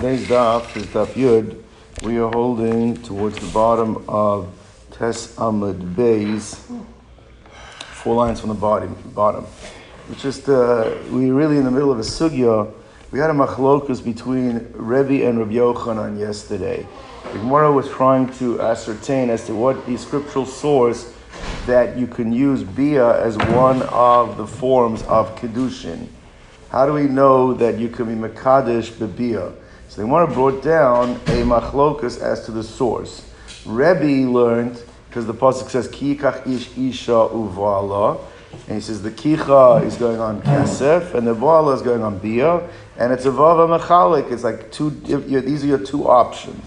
Today's daf is daf yud. We are holding towards the bottom of Tes Amud Beis, four lines from the bottom. It's just uh, we're really in the middle of a sugya. We had a machlokus between Rebbe and Rabbi Yochanan yesterday. The Gemara was trying to ascertain as to what the scriptural source that you can use bia as one of the forms of kedushin. How do we know that you can be mekadesh bebia? So the Gemara brought down a machlokas as to the source. Rebbe learned because the pasuk says ki ish isha uvala, and he says the kicha is going on kesef and the vala is going on bia, and it's a vava machalik. It's like two. These are your two options,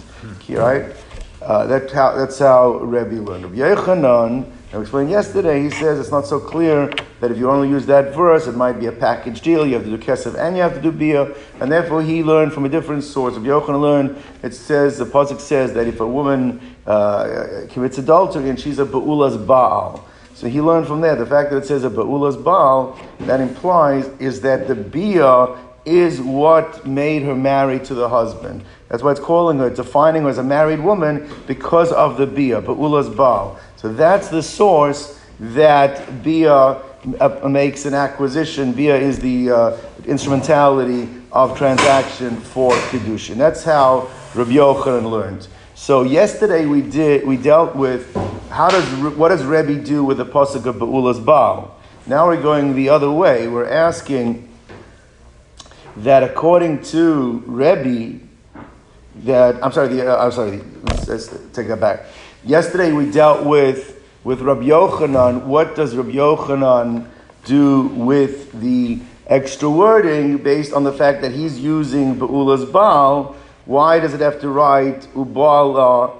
right? Uh, that's how that's how Rebbe learned. Rabbi Yochanan I explained yesterday, he says it's not so clear that if you only use that verse, it might be a package deal. You have to do kesef and you have to do bia, and therefore he learned from a different source. If Yochanan learned, it says the pasuk says that if a woman uh, commits adultery and she's a ba'ula's baal, so he learned from there the fact that it says a ba'ula's baal that implies is that the bia is what made her married to the husband. That's why it's calling her, defining her as a married woman because of the bia, ba'ula's baal. So that's the source that Bia uh, makes an acquisition. Bia is the uh, instrumentality of transaction for Kedushin. That's how Rabbi Yochanan learned. So yesterday we did we dealt with how does what does Rebbe do with the pasuk of Ba'ula's Baal? Now we're going the other way. We're asking that according to Rebbe, that I'm sorry, the, uh, I'm sorry. Let's, let's take that back. Yesterday we dealt with with Rabbi Yochanan. What does Rabbi Yochanan do with the extra wording based on the fact that he's using Be'ula's Baal? Why does it have to write Ubala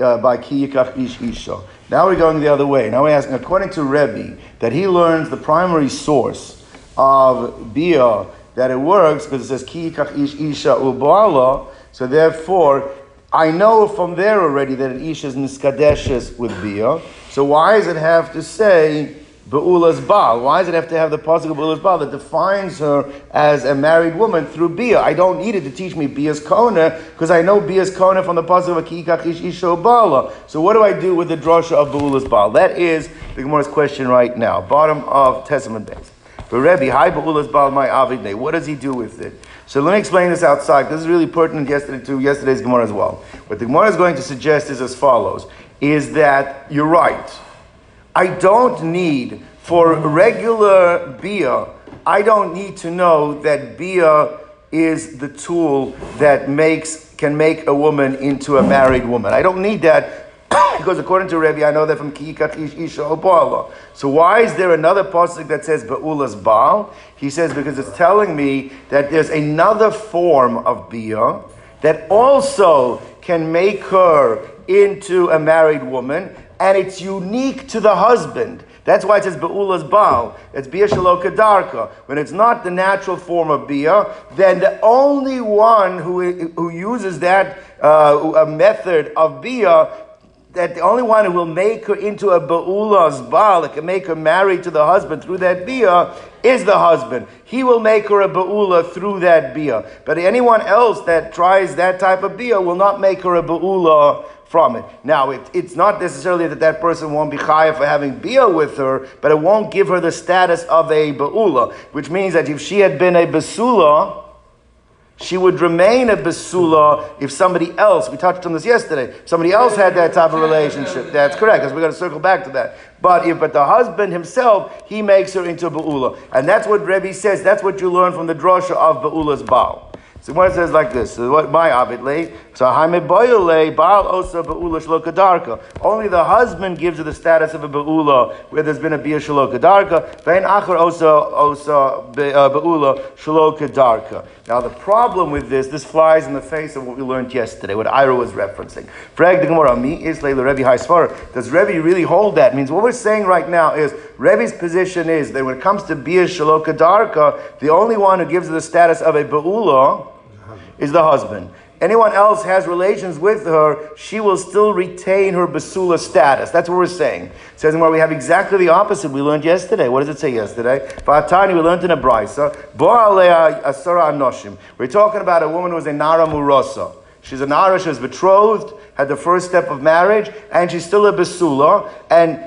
uh, by Kiyikach Ish Isha? Now we're going the other way. Now we're asking, according to Rebbe, that he learns the primary source of Bia, that it works because it says Kiyikach Ish Isha Ubala. So therefore, I know from there already that an ish is Niskadeshes with Bia. So why does it have to say Be'ula's Baal? Why does it have to have the pasuk of Be'ula's Baal that defines her as a married woman through Bia? I don't need it to teach me Bia's Kona because I know Bia's Kona from the pasuk of Akikach Ish Isho Bala. So what do I do with the drasha of Be'ula's Baal? That is the Gemara's question right now. Bottom of Tes Amud Beis. But Rebbe, hi Be'ula's Baal, my Avidne. What does he do with it? So let me explain this outside. This is really pertinent yesterday to yesterday's Gemara as well. What the Gemara is going to suggest is as follows: is that you're right. I don't need for regular bia. I don't need to know that bia is the tool that makes can make a woman into a married woman. I don't need that because according to Rabbi, I know that from Kiyikat Isha Obala. So why is there another pasuk that says Ba'ula's Baal? He says because it's telling me that there's another form of Bia that also can make her into a married woman, and it's unique to the husband. That's why it says Be'ula's Baal. It's Bia Shalokadarka. When it's not the natural form of Bia, then the only one who, who uses that uh, method of Bia that the only one who will make her into a ba'ula's baal, that can make her married to the husband through that bia, is the husband. He will make her a ba'ula through that bia. But anyone else that tries that type of bia will not make her a ba'ula from it. Now, it, it's not necessarily that that person won't be chayav for having bia with her, but it won't give her the status of a ba'ula, which means that if she had been a basula, she would remain a besula if somebody else, we touched on this yesterday, somebody else had that type of relationship. That's correct, because we're going to circle back to that. But if but the husband himself, he makes her into a beula. And that's what Rebbe says, that's what you learn from the drosha of beula's Baal. So what it says like this, so what my avidle, so haime boyole baal osa beula shlokadarka. Only the husband gives her the status of a beula where there's been a bia shlokadarka. Vein achar osa osa uh, beula shlokadarka. Now the problem with this, this flies in the face of what we learned yesterday, what Ira was referencing. Frag the Gemara, mi is Rebbe Haisvar. Does Rebbe really hold that? Means what we're saying right now is Rebbe's position is that when it comes to bia shalokadarka, the only one who gives her the status of a beula is the husband. anyone else has relations with her, she will still retain her basula status. That's what we're saying. It says where we have exactly the opposite. We learned yesterday. What does it say yesterday? Vatani, we learned in a asara anoshim. We're talking about a woman who was a nara murosa. She's a nara, she was betrothed, had the first step of marriage, and she's still a basula. And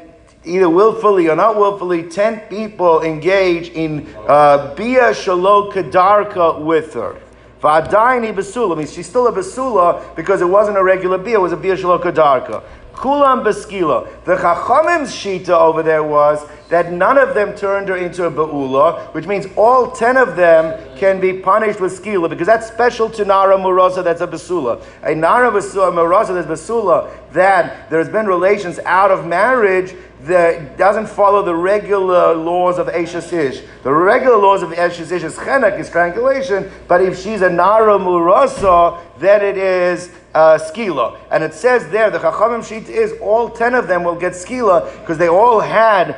either willfully or not willfully, 10 people engage in uh, Bia Shalom Kadarka with her. Va'adaini basula means she's still a basula because it wasn't a regular beer, it was a bia shalokadarka. Kulam beskila. The Chachamim's shita over there was that none of them turned her into a ba'ula, which means all ten of them can be punished with skila, because that's special to Nara Murasa, that's a basula. A Nara basula, Murasa, that's basula, that there's been relations out of marriage, that doesn't follow the regular laws of Eshes Ish. The regular laws of Eshes Ish is chenek, is strangulation, but if she's a Nara Murasa, then it is uh, skila. And it says there, the Chachamim sheet is all ten of them will get skila because they all had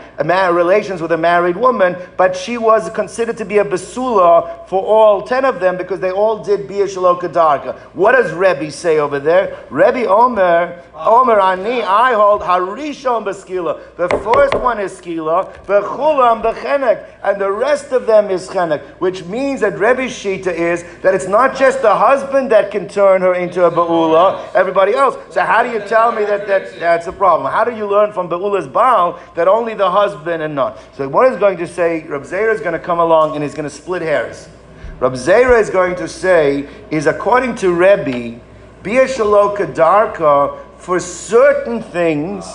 relations with a married woman, but she was considered to be a basula for all ten of them because they all did bia shalokadarka. What does Rebbe say over there? Rebbe Omer, Omer Ani, I hold harishon baskila. The first one is skila, bechulam bechenek, and the rest of them is chenek, which means that Rebbe's shita is that it's not just the husband that can turn her into a ba'ul Be'ula, everybody else. So how do you tell me that, that that's a problem? How do you learn from Be'ula's Baal that only the husband and not? So what is going to say, Rab Zera is going to come along and he's going to split hairs. Rab Zera is going to say, is according to Rebbe, Bia Shaloka Darka, for certain things,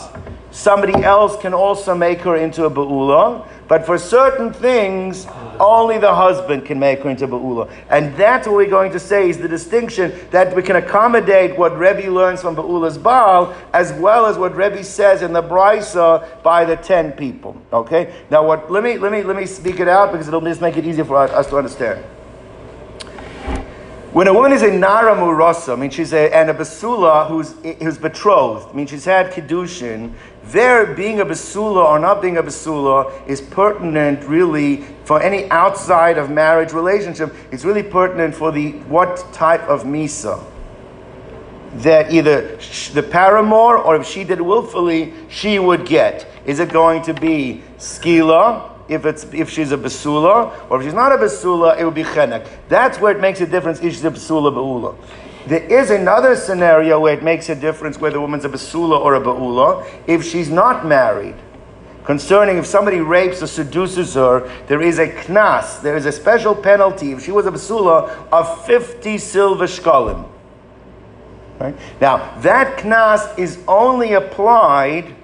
somebody else can also make her into a Be'ula. But for certain things, only the husband can make her into Ba'ula. And that's what we're going to say is the distinction that we can accommodate what Rebbe learns from Ba'ula's Baal, as well as what Rebbe says in the Brisa by the ten people. Okay? Now what let me let me let me speak it out because it'll just make it easier for us to understand. When a woman is a Nara Murasa, I mean she's a and a Basula who's who's betrothed, I mean she's had Kiddushin, there, being a basula or not being a basula is pertinent really for any outside of marriage relationship. It's really pertinent for the what type of misa that either the paramour or if she did willfully, she would get. Is it going to be skila? If it's if she's a basula, or if she's not a basula, it would be chenek. That's where it makes a difference. If she's a basula baula. There is another scenario where it makes a difference whether a woman's a basula or a baula if she's not married. Concerning if somebody rapes or seduces her, there is a knas, there is a special penalty if she was a basula of 50 silver shkalim. Right? Now, that knas is only applied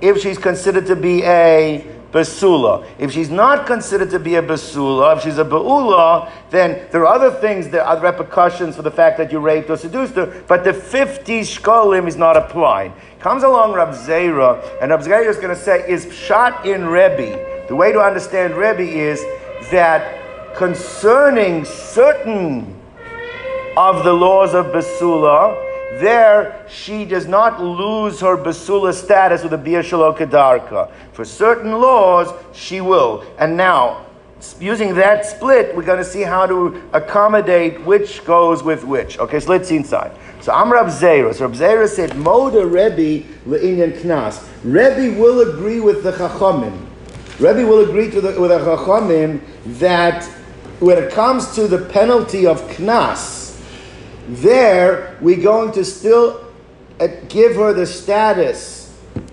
if she's considered to be a basula. If she's not considered to be a basula, if she's a baula, then there are other things, there are repercussions for the fact that you raped or seduced her, but the 50 shkolim is not applied. Comes along Rab Zera, and Rab Zera is going to say, is shot in Rebbe. The way to understand Rebbe is that concerning certain of the laws of basula, there she does not lose her basula status with a bia kadarka. For certain laws, she will. And now, using that split, we're going to see how to accommodate which goes with which. Okay, so let's see inside. So I'm Rab Zera. So Rab Zera said, Moda Rebbe le'inyan knas. Rebbe will agree with the Chachamim. Rebbe will agree to the, with the Chachamim that when it comes to the penalty of knas, there we're going to still uh, give her the status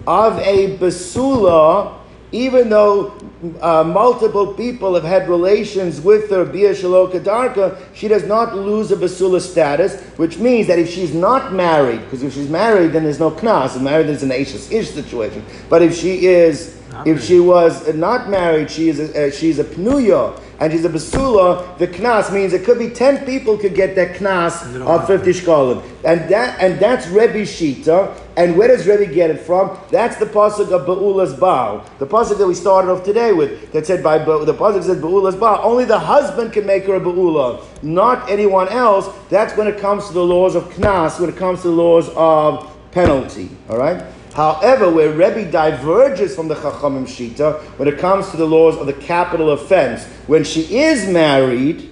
of a basula, even though uh, multiple people have had relations with her, Bia Shalokadarka, she does not lose a basula status, which means that if she's not married, because if she's married, then there's no knas, if married, there's an Ashes Ish situation. But if she is, if she was not married, she is a, uh, she's a pnuya, and she's a basula, the knas means it could be 10 people could get that knas of 50 shkolim. And that and that's Rebbe Shita. And where does Rebbe get it from? That's the pasuk of Ba'ula's Baal. The pasuk that we started off today with, that said by the pasuk said Ba'ula's Baal. Only the husband can make her a Ba'ula, not anyone else. That's when it comes to the laws of knas, when it comes to the laws of penalty. All right? However, where Rebbe diverges from the Chachamim Shita, when it comes to the laws of the capital offense, when she is married,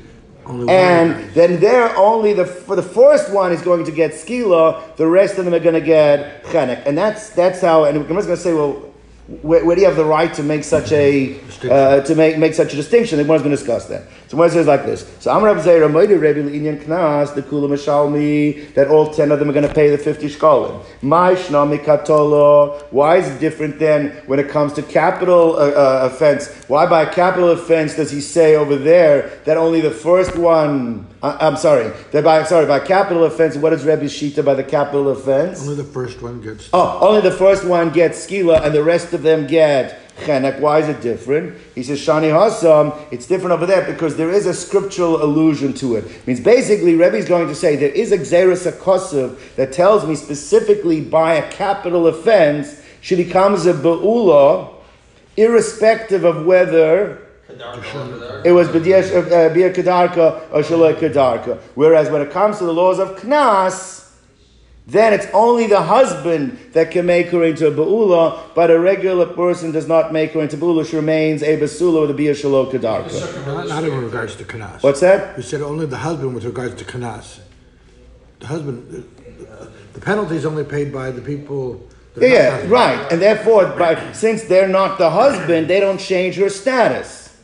and then there only the for the first one is going to get skila, the rest of them are going to get chenek, and that's that's how. And Gemara's going to say, well, where, where do you have the right to make such a Distinction. uh, to make make such a distinction? Gemara's going to discuss that. So Gemara says like this. So Amar Rav Zera Moide Rebbe Le'inyan Knas the Kula Mashalmi that all ten of them are going to pay the fifty shkolim. My Shnami Katolo. Why is it different then when it comes to capital uh, uh, offense? Why by capital offense does he say over there that only the first one? Uh, I'm sorry. That by sorry by capital offense. What is Rebbe Shita by the capital offense? Only the first one gets. Oh, only the first one gets skila and the rest of them get chenek. Why is it different? He says shani hasam. It's different over there because there is a scriptural allusion to it. it means basically, Rebbe is going to say there is a xeris akosiv that tells me specifically by a capital offense she becomes a beula, irrespective of whether. It was b'diyesh uh, kedarka or shaloi kedarka. Whereas when it comes to the laws of knas, then it's only the husband that can make her into a ba'ula, but a regular person does not make her into ba'ula. She remains a basula with a bia shalom. Not, not in regards to kanas. What's that? You said only the husband with regards to kanas. The husband, the, penalty is only paid by the people. that are Yeah, not yeah, husbands. right. And therefore, by, since they're not the husband, they don't change her status.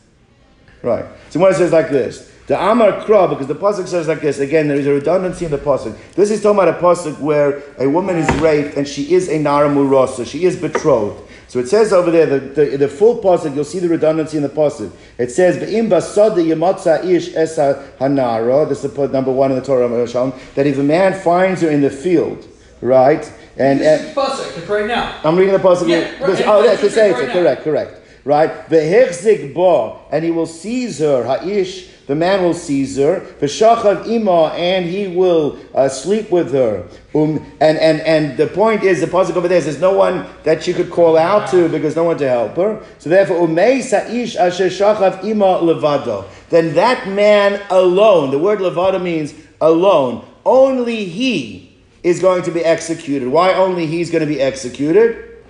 Right. So what it says like this. The Amar Kra, because the Pasuk says like this, again, there is a redundancy in the Pasuk. This is talking about a Pasuk where a woman is raped and she is a Nara Murasa, she is betrothed. So it says over there, the, the, the full Pasuk, you'll see the redundancy in the Pasuk. It says, Ve'im basada yemotza ish esa hanara, this is the number one in the Torah, Shalom, that if a man finds her in the field, right, and... This and is Pasuk, right now. I'm reading the pasuk. Yeah, right. This- oh, that's to It's say right it. Correct, correct. Right. Vehechzik ba, and he will seize her. Haish, the man will seize her. V'shachav ima, and he will uh, sleep with her. Um, and and and the point is, the pasuk over there says no one that she could call out to because no one to help her. So therefore, umei sa'ish asher shachav ima levado. Then that man alone. The word levado means alone. Only he is going to be executed. Why only he's going to be executed?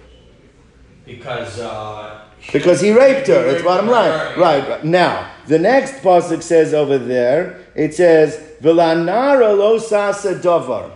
Because uh, Because he raped her. Raped bottom line. right, Right. Now, the next pasuk says over there, it says, "V'lanara lo sasa davar,"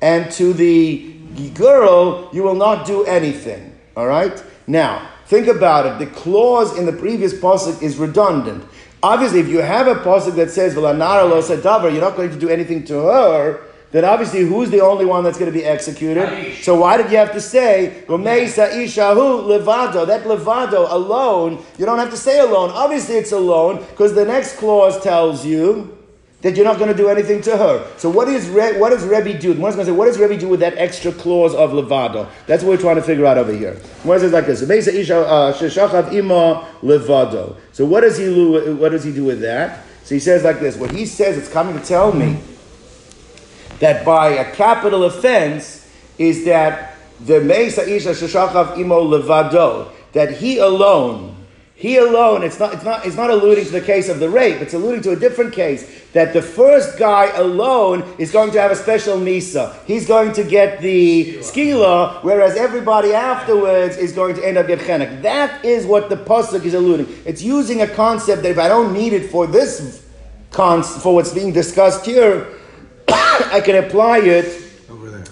and to the girl you will not do anything. All right. Now, think about it. The clause in the previous pasuk is redundant. Obviously, if you have a pasuk that says "V'lanara lo sa davar," you're not going to do anything to her. Then obviously, who's the only one that's going to be executed? So why did you have to say "Gomeisa ishahu levado"? That levado alone, you don't have to say alone. Obviously, it's alone because the next clause tells you that you're not going to do anything to her. So what is Re- what does Rebbe do? One's going to say, what does Rebbe do with that extra clause of levado? That's what we're trying to figure out over here. One says like this: "Gomeisa isha uh, sheshachav ima levado." So what does he? What does he do with that? So he says like this: What he says, it's coming to tell me that by a capital offense is that the Meisa Isha Shashachav Imo Levado, that he alone, he alone, it's not, it's not, it's not alluding to the case of the rape, it's alluding to a different case, that the first guy alone is going to have a special Misa. He's going to get the skila, whereas everybody afterwards is going to end up get chenek. That is what the Pasuk is alluding. It's using a concept that if I don't need it for this cons- for what's being discussed here, I can apply it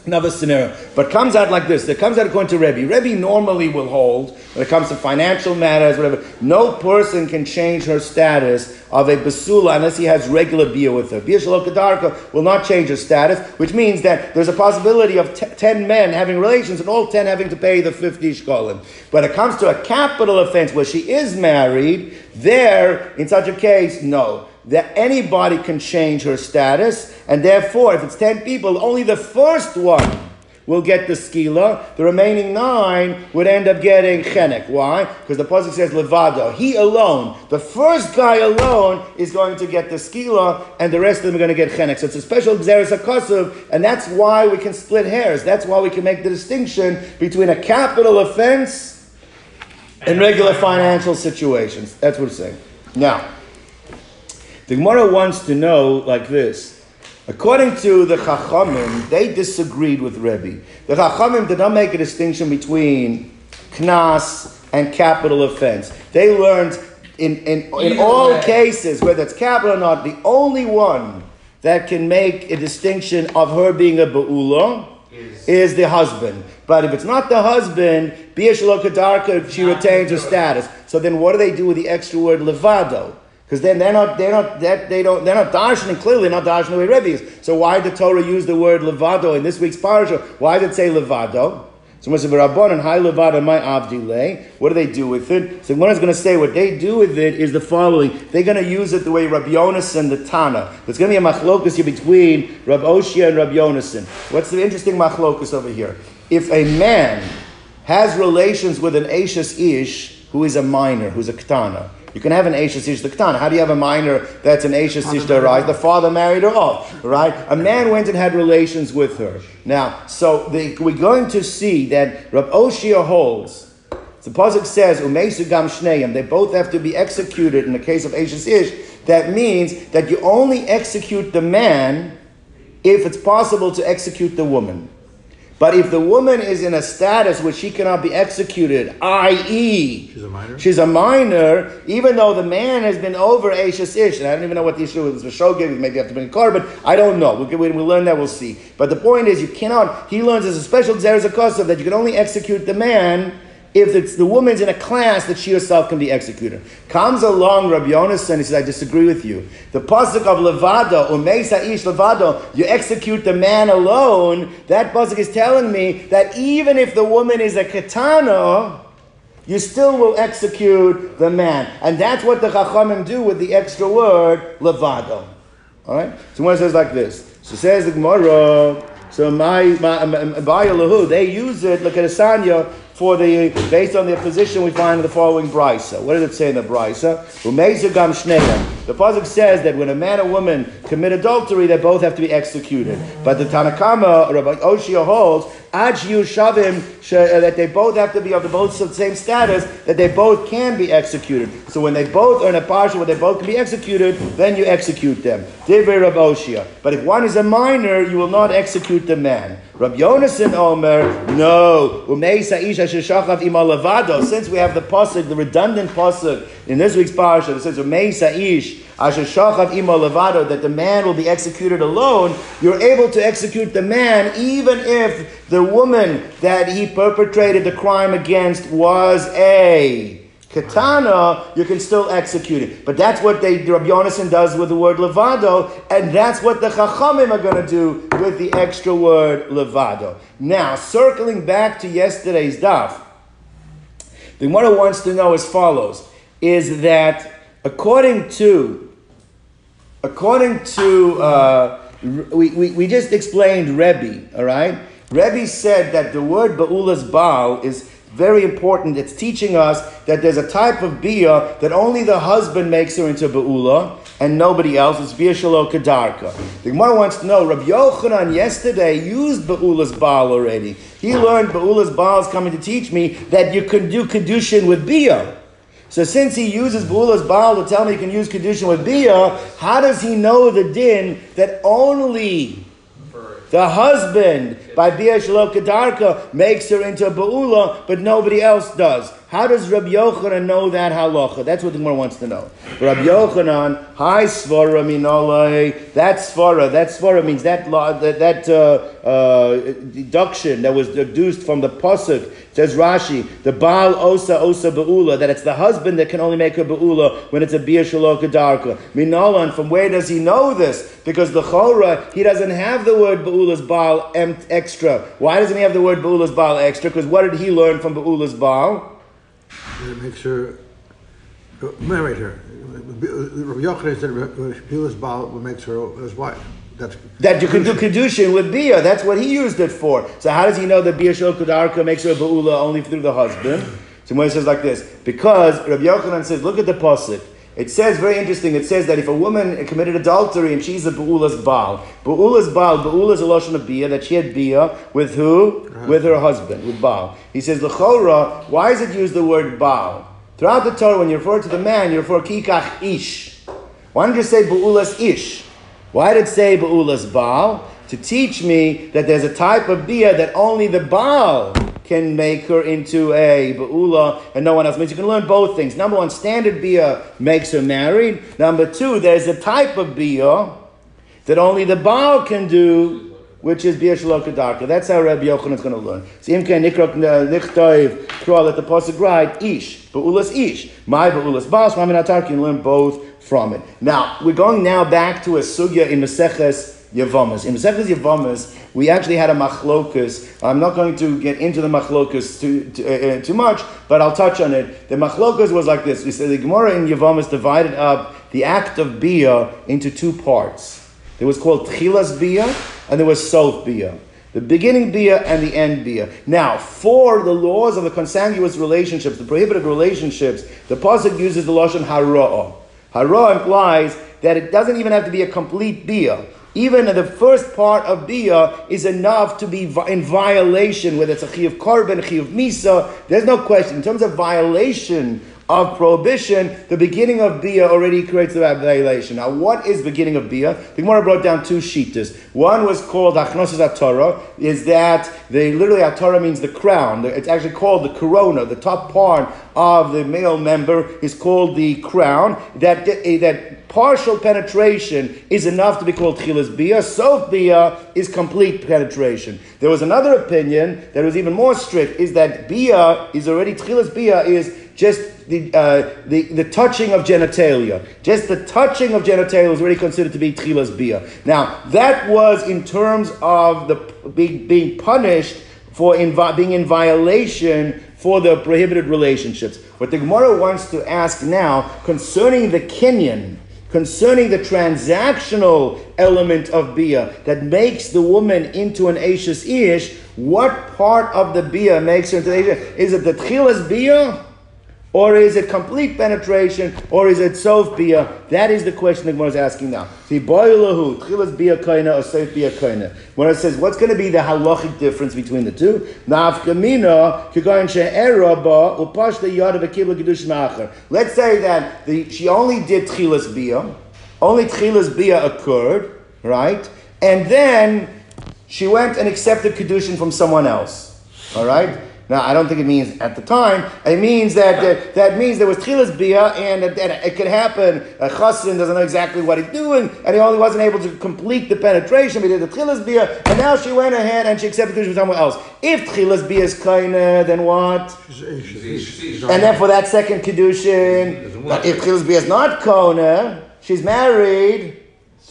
another scenario. But comes out like this. It comes out according to Rebbe. Rebbe normally will hold, when it comes to financial matters, whatever, no person can change her status of a basula unless he has regular beer with her. Beer shalokadarka will not change her status, which means that there's a possibility of t- 10 men having relations and all 10 having to pay the 50 shkolim. When it comes to a capital offense where she is married, there, in such a case, no that anybody can change her status, and therefore, if it's 10 people, only the first one will get the skila. The remaining nine would end up getting chenek. Why? Because the pasuk says levado. He alone, the first guy alone, is going to get the skila, and the rest of them are going to get chenek. So it's a special xeris akasuv, and that's why we can split hairs. That's why we can make the distinction between a capital offense and regular financial situations. That's what it's saying. Now. The Gemara wants to know like this. According to the Chachamim, they disagreed with Rebbe. The Chachamim did not make a distinction between knas and capital offense. They learned in, in, in Either all way. cases, whether it's capital or not, the only one that can make a distinction of her being a ba'ula Is- is the husband. But if it's not the husband, Bia Kadarka, she retains her gonna do it. status. So then what do they do with the extra word levado? Because then they're not, they're not, that they don't, they're not darshaning, clearly not darshaning the way Rebbe is. So why did the Torah use the word levado in this week's parasha? Why did it say levado? So it says Rabban and High Levado my Avdile, what do they do with it? So one is going to say what they do with it is the following. They're going to use it the way Rabbi Yonasan the Tana. There's going to be a machlokus here between Rabbi Oshia and Rabbi Yonasan. What's the interesting machlokus over here? If a man has relations with an Ashes Ish who is a minor, who's a Ketana, you can have an Ashes Ish the Ketana. How do you have a minor that's an Ashes Ish right? The father married her off, right? A man went and had relations with her. Now, so the, we're going to see that Rabbi Oshia holds the pasuk says "Umeisu gam shneim." They both have to be executed in the case of Ashes Ish. That means that you only execute the man if it's possible to execute the woman. But if the woman is in a status where she cannot be executed, i.e., She's a minor? she's a minor, even though the man has been over Ashes Ish, and I don't even know what the issue is with Shogeg, maybe you have to bring a car, but I don't know. We'll, when we learn that, we'll see. But the point is, you cannot, he learns as a special Xeris Akosov that you can only execute the man if it's the woman's in a class that she herself can be executed. Comes along Rabbi Yonasan, he says, I disagree with you. The pasuk of Levado, Umeisa Ish Levado, you execute the man alone, that pasuk is telling me that even if the woman is a katana, you still will execute the man. And that's what the Chachamim do with the extra word, Levado. Alright? So when it says like this, so says the Gemara, so my, my, my, they use it, look at Asanya, for the, based on the position we find in the following brisa. What does it say in the brisa? Umeizu gam shneim. The pasuk says that when a man and woman commit adultery, they both have to be executed. But the Tanakama, Rabbi Oshia holds, Aj Shavim, uh, that they both have to be of the both same status, that they both can be executed. So when they both are in a parsha where they both can be executed, then you execute them. But if one is a minor, you will not execute the man. Rabbi Yonasan Omer, no. Since we have the pasuk, the redundant pasuk in this week's parsha, that says Umeisa Ish Asher Shachav that the man will be executed alone, you're able to execute the man even if the woman that he perpetrated the crime against was a katana, you can still execute it. But that's what they, Rabbi Yonasan does with the word levado, and that's what the chachamim are going to do with the extra word levado. Now, circling back to yesterday's daf, the Gemara wants to know as follows: is that according to, according to, uh, we, we, we just explained Rebbe, all right? Rebbe said that the word ba'ulas baal is very important. It's teaching us that there's a type of bia that only the husband makes her into ba'ula and nobody else. It's bia shalo kadarka. The Gemara wants to know, Rabbi Yochanan yesterday used ba'ulas baal already. He learned ba'ulas baal is coming to teach me that you can do kedushin with bia. So since he uses Ba'ula's Baal to tell me he can use Kedushin with Bia, how does he know the din that only the husband by Bia Shalom Kedarka makes her into a Ba'ula, but nobody else does? How does Rabbi Yochanan know that halacha? That's what the Gemara wants to know. Rabbi Yochanan, hi Svara minolai. That Svara, that Svara means that law, that, that uh, uh, deduction that was deduced from the pasuk. Says Rashi, the Baal Osa Osa Ba'ula, that it's the husband that can only make a Ba'ula when it's a Bia Shalom Kedarka. Minolan, from where does he know this? Because the Chora, he doesn't have the word Ba'ula's Baal extra. Why doesn't he have the word Ba'ula's Baal extra? Because what did he learn from Ba'ula's Baal? Makes her. Right her. Rabbi Yochanan said Ba'ula's Baal makes her his wife. That's That you can do Kedushin with Bia. That's what he used it for. So how does he know that Bia Shal Kedarka makes her a Ba'ula only through the husband? So when it says like this, because Rabbi Yochanan says, look at the pasuk. It says very interesting. It says that if a woman committed adultery and she's a Ba'ula's Baal, Ba'ula's Baal, Ba'ula is a lotion of Bia, that she had Bia with who? With her husband, with Baal. He says, L'chora, why is it used the word Baal? Throughout the Torah, when you refer to the man, you refer to Kikach Ish. Why don't you say Ba'ula's Ish? Why did it say Ba'ula's Baal? To teach me that there's a type of Bia that only the Baal can make her into a Ba'ula and no one else. Means you can learn both things. Number one, standard Bia makes her married. Number two, there's a type of Bia that only the Baal can do, which is Bia Shalokadarka. That's how Rabbi Yochanan is going to learn. So Imke Nikrok uh, Nichtoiv, Kral, let the Pasuk write, Ish, Ba'ulas Ish. My Ba'ulas Baal, Shmamin Atar can learn both from it. Now, we're going now back to a sugya in Maseches Yavamas. In Maseches Yavamas, we actually had a machlokas. I'm not going to get into the machlokas too, too, uh, too much, but I'll touch on it. The machlokas was like this. We said the Gemara in Yavamas divided up the act of Bia into two parts. There was called Tchilas Bia, and there was Sof Bia. The beginning bia and the end bia. Now, for the laws of the consanguous relationships, the prohibited relationships, the pasuk uses the lashon hara'ah. Hara implies that it doesn't even have to be a complete bia. Even the first part of bia is enough to be in violation, whether it's a chi of korban, chi of misa. There's no question. In terms of violation of prohibition, the beginning of Bia already creates the violation. Now, what is beginning of Bia? The Gemara brought down two sheetas. One was called Achnosis Atara, is that they literally Atara means the crown. It's actually called the corona. The top part of the male member is called the crown. That that partial penetration is enough to be called chilas bia. Sof bia is complete penetration. There was another opinion that was even more strict, is that bia is already chilas bia is just the, uh, the, the touching of genitalia. Just the touching of genitalia is already considered to be tchilas bia. Now, that was in terms of the being, being punished for in, being in violation for the prohibited relationships. What the Gemara wants to ask now concerning the Kenyan, concerning the transactional element of bia that makes the woman into an ashes ish, what part of the bia makes her into the ish? Is it the tchilas bia? Or is it complete penetration? Or is it sof bia? That is the question the Gemara is asking now. See, boilahu, tchilas bia kaina or sof bia kaina. When it says, what's going to be the halachic difference between the two? Of a. Let's say that the, she only did tchilas bia, only tchilas bia occurred, right? And then she went and accepted kedushin from someone else, all right? Now, I don't think it means at the time. It means that uh, that means there was tchilas bia, and, and it could happen. A chassin doesn't know exactly what he's doing, and he only wasn't able to complete the penetration. But he did the tchilas bia, and now she went ahead and she accepted kedushin from someone else. If tchilas bia is kaina, then what? And then for that second kedushin, but if tchilas bia is not kona, she's married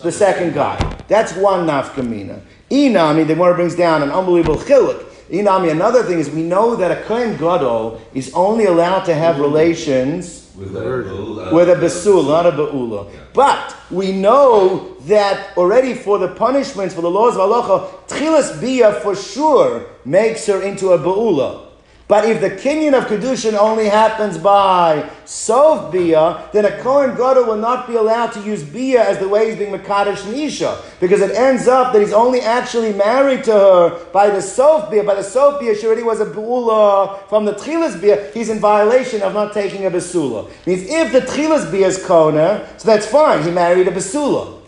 the second guy. That's one nafkamina. Inami, the Gemara brings down an unbelievable chiluk Inami, another thing is we know that a Kohen Gadol is only allowed to have relations with a, with a Basul, not a Ba'ula. But we know that already for the punishments, for the laws of Allah, Tchilas Bia for sure makes her into a Ba'ula. But if the kinyan of Kedushin only happens by Sof Bia, then a Kohen Gadol will not be allowed to use Bia as the way he's being Makadish Nisha. Because it ends up that he's only actually married to her by the Sof Bia. By the Sof Bia, she already was a Bula from the Tchilas Bia. He's in violation of not taking a Basula. Means if the Tchilas Bia is Kona, so that's fine, he married a Basula.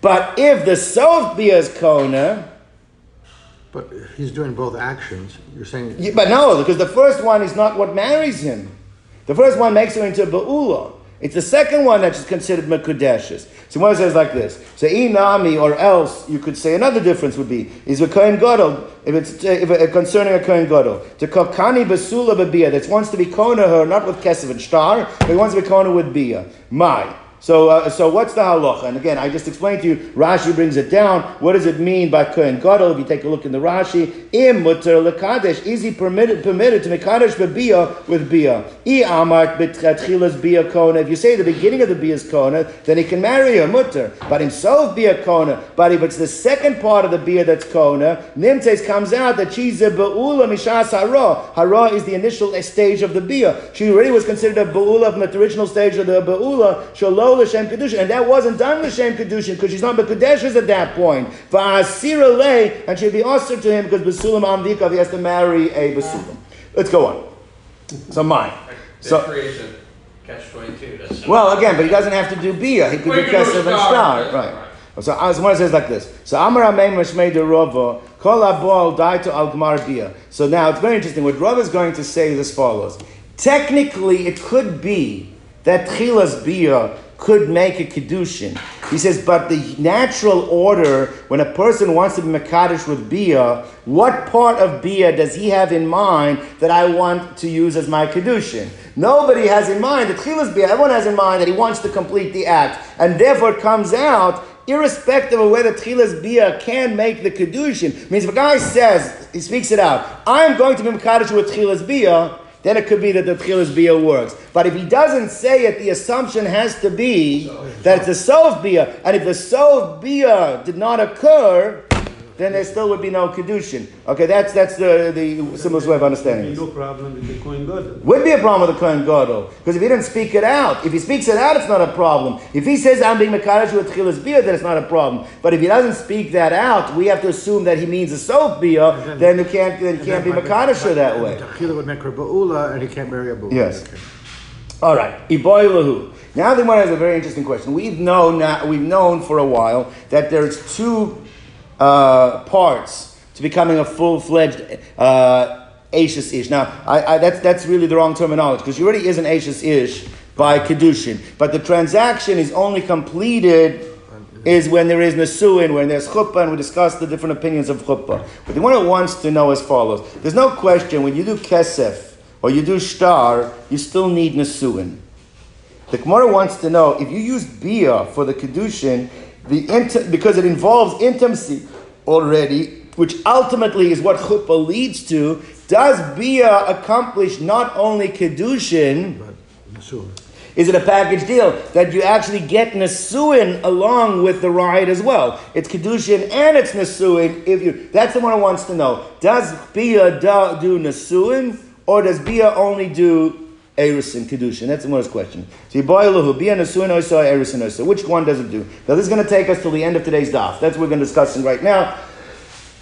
But if the Sof Bia is Kona, but he's doing both actions. You're saying. Yeah, but no, because the first one is not what marries him. The first one makes him into a ba'ula. It's the second one that's considered mekudeshes. So one says like this: so inami, or else you could say another difference would be is a kohen gadol if it's if uh, concerning a kohen gadol to kakani basula bebia that wants to be kona her not with kesef and star, but he wants to be kona with bia. My so, uh, so what's the halacha? And again, I just explained to you. Rashi brings it down. What does it mean by kohen gadol? If you take a look in the Rashi, im muter lekadesh. Is he permitted permitted to make kadesh bia with bia? I amart betchilas bia kona. If you say the beginning of the bia is kona, then he can marry a mutter. But himself bia kona. But if it's the second part of the bia that's kona, nimtes comes out that she's a beula mishas hara. Hara is the initial stage of the bia. She already was considered a beula from the original stage of the beula. Shalom l'shem kedushin, and that wasn't done with l'shem kedushin because she's not bekudeshes at that point. Va'asira lay, and she'd be usher to him because basulam amdikav he has to marry a basulam. Let's go on. So mine. So catch twenty two. Well, again, but he doesn't have to do bia. He could do kesef and star, right? So uh, someone says like this. So Amar Ameim Mashmei de Kol Abol Daito Al Gmar Bia. So now it's very interesting. What Rava is going to say is as follows. Technically, it could be that Tchilas Bia could make a Kedushin. He says, but the natural order, when a person wants to be Makadish with Bia, what part of Bia does he have in mind that I want to use as my Kedushin? Nobody has in mind, the Tchilas Bia, everyone has in mind that he wants to complete the act. And therefore it comes out irrespective of whether Tchilas Bia can make the Kedushin, means if a guy says, he speaks it out, I'm going to be Makadish with Tchilas Bia, then it could be that the Tchilas Bia works. But if he doesn't say it, the assumption has to be that it's a Sof Bia. And if the Sof Bia did not occur, then there still would be no kedushin. Okay, that's that's the, the simplest way of understanding this. No problem with the Kohen Gadol. Would be a problem with the Kohen Gadol because if he didn't speak it out, if he speaks it out, it's not a problem. If he says I'm being mekadosh with chilas bia, then it's not a problem. But if he doesn't speak that out, we have to assume that he means a sof bia. Then you can't then you can't be mekadosh that way. Tachila would make her ba'ula, and he can't marry a ba'ula. Yes. Okay. All right, iboy lahu. Now the one has a very interesting question. We've known now, we've known for a while that there's two uh, parts to becoming a full fledged uh, Ashes Ish. Now, I, I, that's, that's really the wrong terminology because she already is an Ashes Ish by Kedushin. But the transaction is only completed is when there is Nasuin, when there's Chuppah, and we discuss the different opinions of Chuppah. But the one who wants to know as follows there's no question when you do Kesef or you do Shtar, you still need Nasuin. The Gemara wants to know if you use Bia for the Kedushin, the int- because it involves intimacy already, which ultimately is what chuppah leads to, does Bia accomplish not only Kedushin, is it a package deal that you actually get nesuin along with the ride as well? It's Kedushin and it's nesuin. If you, that's the one who wants to know. Does Bia do, do Nasuin or does Bia only do Eris and Kedushin? That's the one's question. So you boil who Bia Nasuin or Eris and Osa. Which one does it do? Now this is going to take us till the end of today's daf. That's what we're going to discuss right now.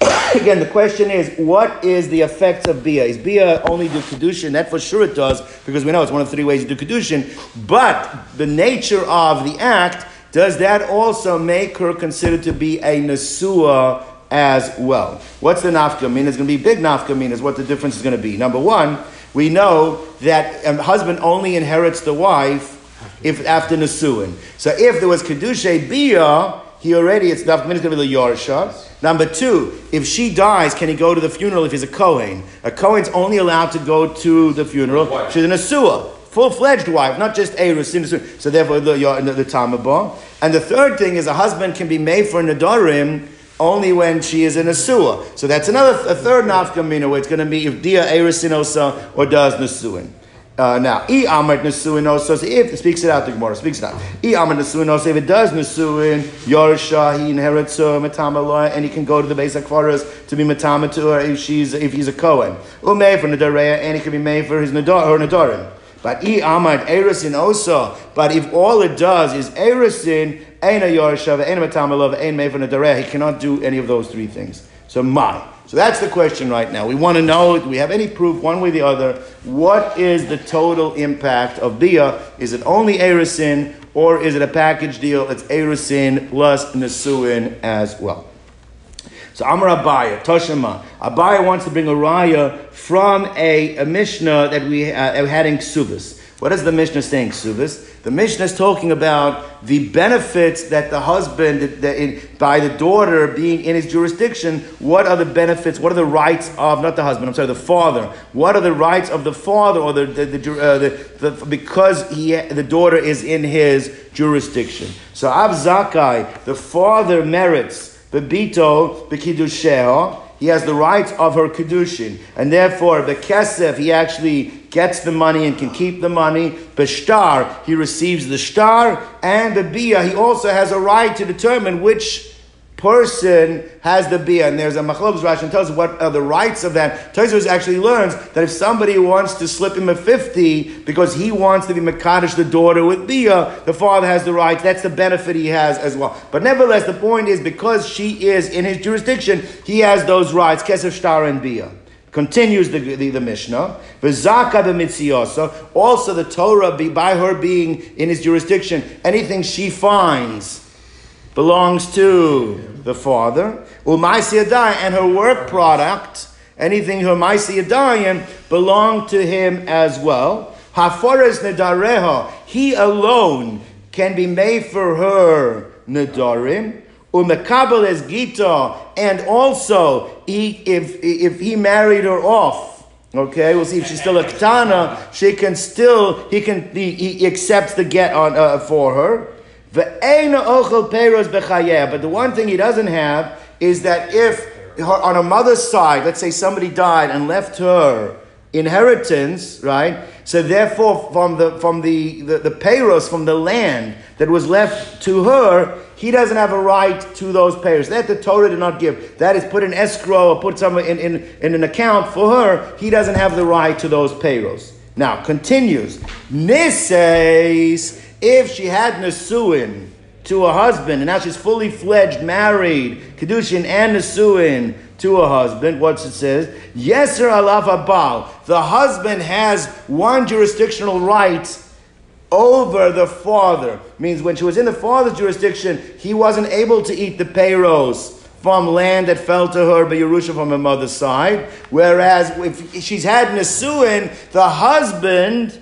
Again, the question is, what is the effects of Bia? Is Bia only do Kedushin? That for sure it does, because we know it's one of three ways to do Kedushin. But the nature of the act, does that also make her considered to be a Nesua as well? What's the nafka mean? It's going to be big nafka is what the difference is going to be. Number one, we know that a husband only inherits the wife if after Nesuin. So if there was Kedusha Bia, he already, it's is going to be the Yorsha. Number two, if she dies, can he go to the funeral if he's a Kohen? A Kohen's only allowed to go to the funeral. She's an Asua, full-fledged wife, not just a Rusin. So therefore, the, the, the Tamabah. And the third thing is a husband can be made for Nadarim only when she is in Asua. So that's another, a third nafkamina where it's going to be if dia Erusin Osa or does Nasuin. Uh, now, i amrit nesuin also. So if it speaks it out, the Gemara speaks it out. I amrit nesuin also. If it does nesuin, yorsha he inherits uh, matama and he can go to the basic akvaras to be matama to her if she's if he's a kohen. Umay for nadareya, and he can be made for his nadar her nadarim. But i amrit erisin also. But if all it does is erisin, ain a yorsha, ain a matama ain he cannot do any of those three things. So my. So that's the question right now. We want to know, do we have any proof one way or the other? What is the total impact of Bia? Is it only Erisin or is it a package deal? It's Erisin plus Nesuin as well. So Amar Abaya, Toshima. Abaya wants to bring a raya from a, a Mishnah that we uh, had in Ksubis. What is the Mishnah saying, Ksubis? The Mishnah is talking about the benefits that the husband, that in, by the daughter being in his jurisdiction, what are the benefits, what are the rights of, not the husband, I'm sorry, the father. What are the rights of the father or the, the, the, uh, the, the because he, the daughter is in his jurisdiction. So Av Zakai, the father merits Bebito Bekidusheha. He has the rights of her kedushin, and therefore the kesef he actually gets the money and can keep the money. Beshtar he receives the star, and the bia he also has a right to determine which person has the bia. And there's a machlokes Rashi and tells what are the rights of that. Tosfos actually learns that if somebody wants to slip him a fifty because he wants to be mekadosh the daughter with bia, the father has the rights. That's the benefit he has as well. But nevertheless, the point is because she is in his jurisdiction, he has those rights. Kesef star and bia. Continues the, the, the Mishnah. V'zaka b'mitziyosa. Also the Torah, be, by her being in his jurisdiction, anything she finds belongs to the father. Umaisi Adai and her work product, anything her Maisi Adayim, belong to him as well. Hafores Nedareha, he alone can be made for her Nedarim. Umekabel is Gita, and also he, if, if he married her off, okay, we'll see if she's still a Ketana, she can still, he can, he, he accepts the get on uh, for her. But the one thing he doesn't have is that if on a mother's side, let's say somebody died and left her inheritance, right? So therefore, from the from the, the, the payros, from the land that was left to her, he doesn't have a right to those payros. That the Torah did not give. That is put in escrow or put somewhere in, in, in an account for her. He doesn't have the right to those payros. Now, continues. Nisays, if she had Nesuin to a husband, and now she's fully fledged, married, Kedushin and Nesuin to a husband, what's it says? Yeser alaf abal. The husband has one jurisdictional right over the father. Means when she was in the father's jurisdiction, he wasn't able to eat the payros from land that fell to her by Yerusha from her mother's side. Whereas if she's had Nesuin, the husband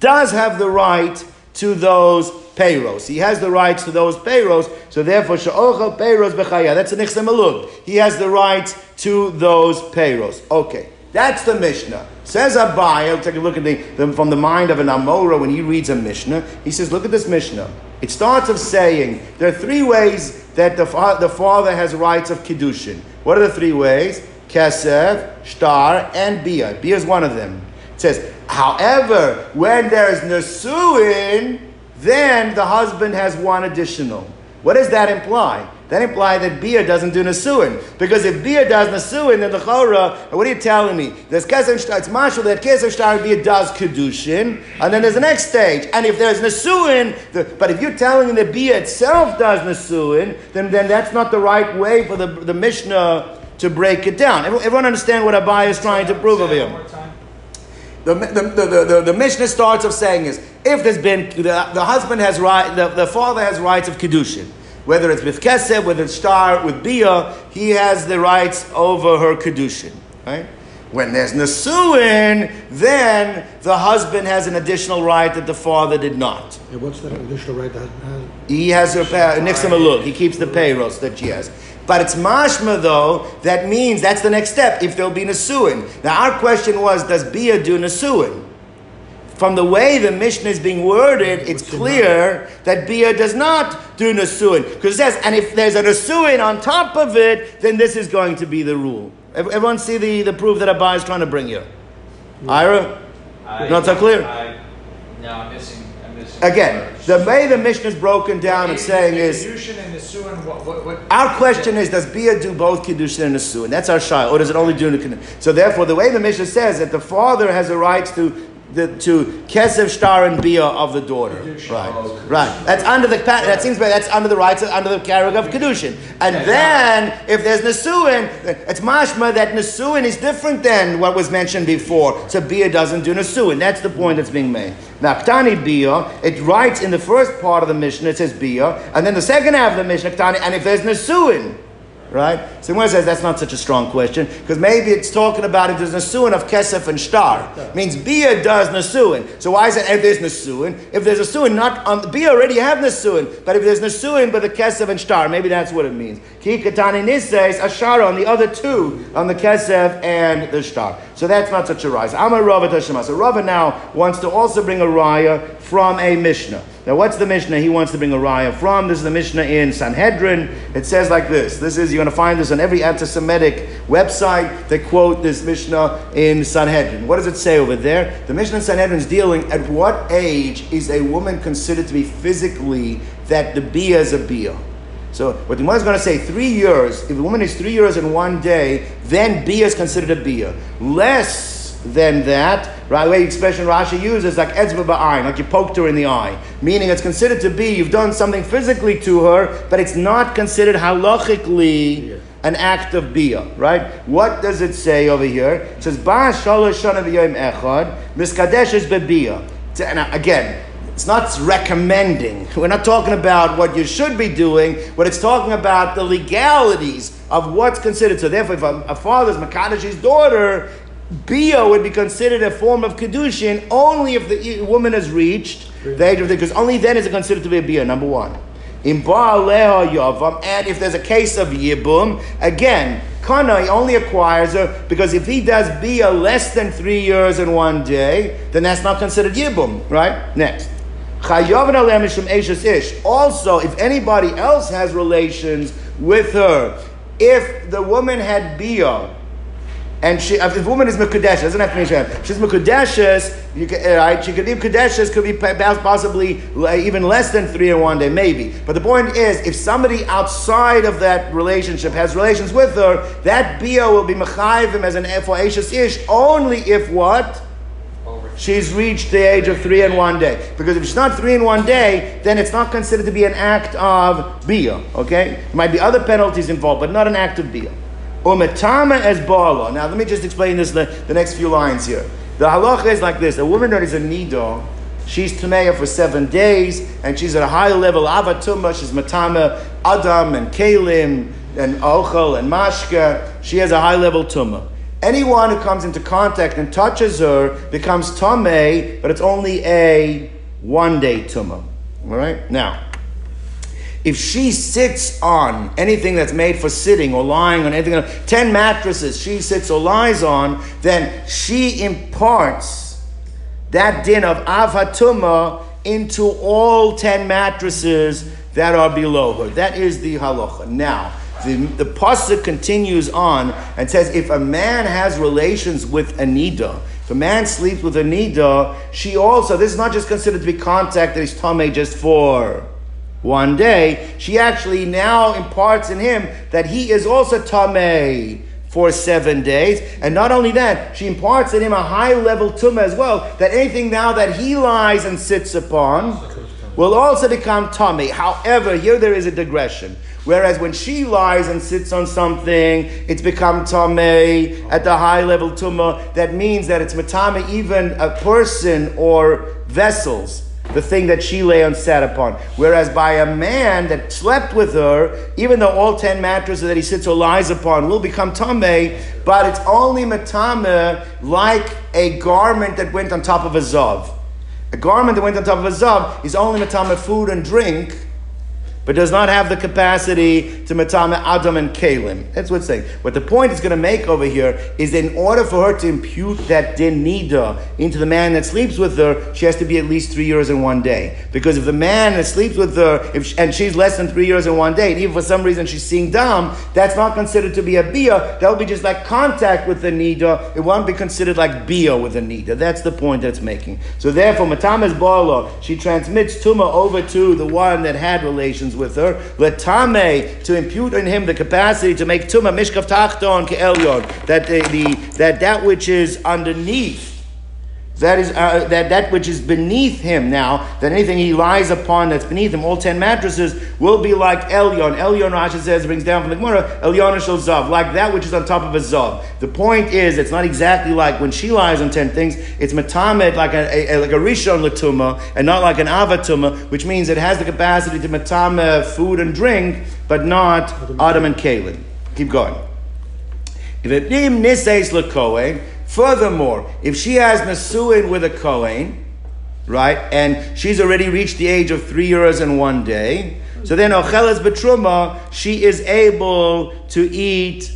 does have the right to those payros. He has the rights to those payros. So therefore, sha'ochel payros b'chaya. That's an ichsemalud. He has the rights to those payros. Okay, that's the Mishnah. Says Abai, I'll take a look at the, the, from the mind of an Amora when he reads a Mishnah. He says, look at this Mishnah. It starts of saying there are three ways that the, the father has rights of Kiddushin. What are the three ways? Kesev, Star, and Bia. Bia is one of them. It says, however, when there is Nesuin, then the husband has one additional. What does that imply? That implies that Bia doesn't do Nasuin. Because if Bia does Nasuin, then the Chora, what are you telling me? There's Kesem Shtar, it's Mashal that Kesem Shtar Bia does Kedushin, and then there's the next stage. And if there's Nasuin, the, but if you're telling me that Bia itself does Nasuin, then, then that's not the right way for the, the Mishnah to break it down. Everyone understand what Abai is trying to prove of him? The, the, the, the, the, Mishnah starts of saying is if there's been the, the husband has right the, the father has rights of kedushin whether it's with kesef whether it's star with bia he has the rights over her kedushin right? When there's nasuin then the husband has an additional right that the father did not. And what's that additional right that has? he has her look he keeps the payros that she has but it's mashma though, that means that's the next step, if there'll be nasuin. Now our question was, does Bia do nasuin? From the way the Mishnah is being worded, it's clear that Bia does not do nasuin. Because it says, and if there's a nasuin on top of it, then this is going to be the rule. Everyone see the, the proof that Abai is trying to bring here? Ira? I, not so clear? I, no, I'm missing Again, the way the Mishnah is broken down and saying is. Our question is, does Bia do both Kiddushin and Nesuin? That's our shy. Or does it only do the Kiddushin? So therefore, the way the Mishnah says that the father has a right to the, to kesev shtar and bia of the daughter. Right, right. That's under the that seems that's under the rights of, under the character of kedushin. And then if there's nesuin, it's mashma that nesuin is different than what was mentioned before. So bia doesn't do nesuin. That's the point that's being made. Now, ktani bia, it writes in the first part of the mission it says bia, and then the second half of the mission ktani, and if there's nesuin. Right? So one says that's not such a strong question because maybe it's talking about if there's nasuin of kesef and star. It means bia does nasuin. So why is it if there's nasuin? If there's nasuin, not on bia already have nasuin, but if there's nasuin but the kesef and star, maybe that's what it means. Ki katani nises ashara on the other two on the kesef and the star. So that's not such a rise. I'm a Rava Tashima. So Rava now wants to also bring a raya from a Mishnah. Now, what's the Mishnah he wants to bring a raya from? This is the Mishnah in Sanhedrin. It says like this. This is, you're going to find this on every anti Semitic website. They quote this Mishnah in Sanhedrin. What does it say over there? The Mishnah in Sanhedrin is dealing at what age is a woman considered to be physically that the Bia is a Bia? So what the Gemara is going to say, three years, if a woman is three years in one day, then Bia is considered a Bia. Less than that. Right, the way expression Rashi uses like etzba ba'ayin, like you poked her in the eye, meaning it's considered to be you've done something physically to her, but it's not considered halachically an act of bia. Right? What does it say over here? It says ba shalosh shana echad miskadesh is bebia. Uh, again, It's not recommending. We're not talking about what you should be doing, but it's talking about the legalities of what's considered. So therefore, if a, a father's Makadash's daughter, Bia would be considered a form of Kedushin only if the woman has reached the age of the, because only then is it considered to be a Bia, number one. In Ba'aleha Yavam, and if there's a case of Yibum, again, Kana only acquires her because if he does Bia less than three years and one day, then that's not considered Yibum, right? Next. ish. Also, if anybody else has relations with her, if the woman had Bia, and she, if the woman is Mekudesh, doesn't have to be. She's Mekudeshes, can, uh, right? She could be Mekudeshes, could be possibly even less than three in one day, maybe. But the point is, if somebody outside of that relationship has relations with her, that Bia will be Mechayvim as an for Ashes Ish only if what? She's reached the age of three in one day. Because if she's not three in one day, then it's not considered to be an act of Bia, okay? There might be other penalties involved, but not an act of Bia. Umetama as bala. Now let me just explain this the, the next few lines here. The halacha is like this: a woman that is a nido, she's tameya for seven days, and she's at a high level avatuma. She's matama adam and kalim and ochel and mashka. She has a high level tumah. Anyone who comes into contact and touches her becomes tameh, but it's only a one day tumah. All right now if she sits on anything that's made for sitting or lying on anything, 10 mattresses she sits or lies on, then she imparts that din of avatuma into all 10 mattresses that are below her. That is the halacha. Now, the, the pasuk continues on and says, if a man has relations with Anida, if a man sleeps with Anida, she also, this is not just considered to be contact that is tame just for one day, she actually now imparts in him that he is also tameh for seven days. And not only that, she imparts in him a high level tumah as well, that anything now that he lies and sits upon will also become tummy. However, here there is a digression. Whereas when she lies and sits on something, it's become tameh at the high level tumah. That means that it's matame even a person or vessels the thing that she lay and sat upon. Whereas by a man that slept with her, even though all ten mattresses that he sits or lies upon will become tameh, but it's only matame like a garment that went on top of a zav. A garment that went on top of a zav is only matame food and drink, but does not have the capacity to matame Adam and Kalim. That's what's saying. What the point is going to make over here is in order for her to impute that din nida into the man that sleeps with her, she has to be at least three years and one day. Because if the man that sleeps with her, if she, and she's less than three years and one day, and even for some reason she's seeing dam, that's not considered to be a bia. That will be just like contact with the nida. It won't be considered like bia with the nida. That's the point that's making. So therefore, matamas bala, she transmits tuma over to the one that had relations with her. Letame to impute in him the capacity to make tuma mishkav tachton ke'elyon that the, the that that which is underneath that is uh, that that which is beneath him now, that anything he lies upon that's beneath him, all ten mattresses will be like Elyon. Elyon Rashi says brings down from the Gemara, Elyon shel zav, like that which is on top of a zav. The point is, it's not exactly like when she lies on ten things. It's matamed like a, a, like a rishon latuma, and not like an avatuma, which means it has the capacity to matame food and drink, but not Adam and Kalin. Keep going. If it niseis lekohen Furthermore, if she has Nasuin with a Kohen, right, and she's already reached the age of three years and one day, so then Ocheles Betruma, she is able to eat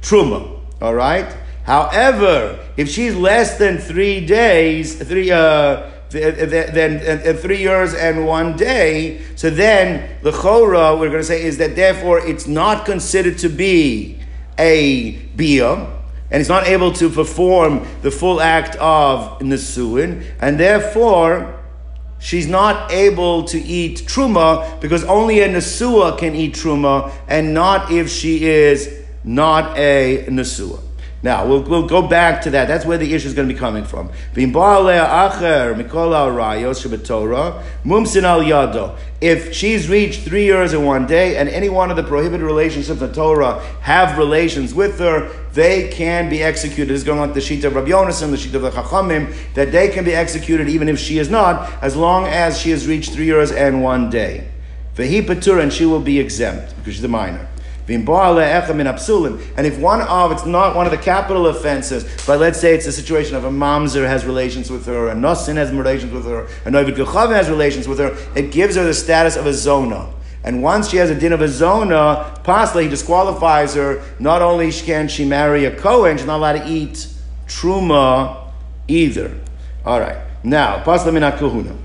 Truma, all right? However, if she's less than three days, three, uh, then three years and one day. So then the chora we're going to say is that therefore it's not considered to be a bia, and he's not able to perform the full act of Nisuin, and therefore she's not able to eat Truma because only a Nesua can eat Truma, and not if she is not a Nesua. Now, we'll, we'll go back to that. That's where the issue is going to be coming from. If she's reached three years in one day, and any one of the prohibited relationships in Torah have relations with her, they can be executed. This is going like the sheet of Rabbi Yonasan, the sheet of the Chachamim, that they can be executed even if she is not, as long as she has reached three years and one day. Vehi patur, and she will be exempt because she's a minor. And if one of, it's not one of the capital offenses, but let's say it's a situation of a mamzer has relations with her, a nosin has relations with her, a novid gechav has relations with her, it gives her the status of a zona. And once she has a din of a zona, possibly he disqualifies her. Not only can she marry a Kohen, she's not allowed to eat truma either. All right. Now, pasla min kahuna.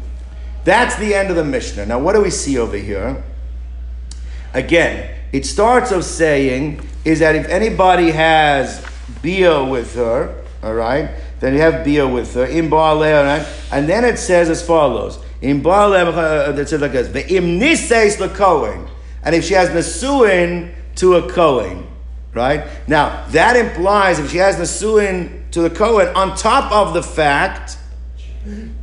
That's the end of the Mishnah. Now, what do we see over here? Again, it starts of saying is that if anybody has bia with her, all right, then you have bia with her in Baaleh, right? And then it says as follows: in Baaleh, uh, it says like this: the imnises lekohen, and if she has nesuin to a kohen, right? Now that implies if she has nesuin to the kohen on top of the fact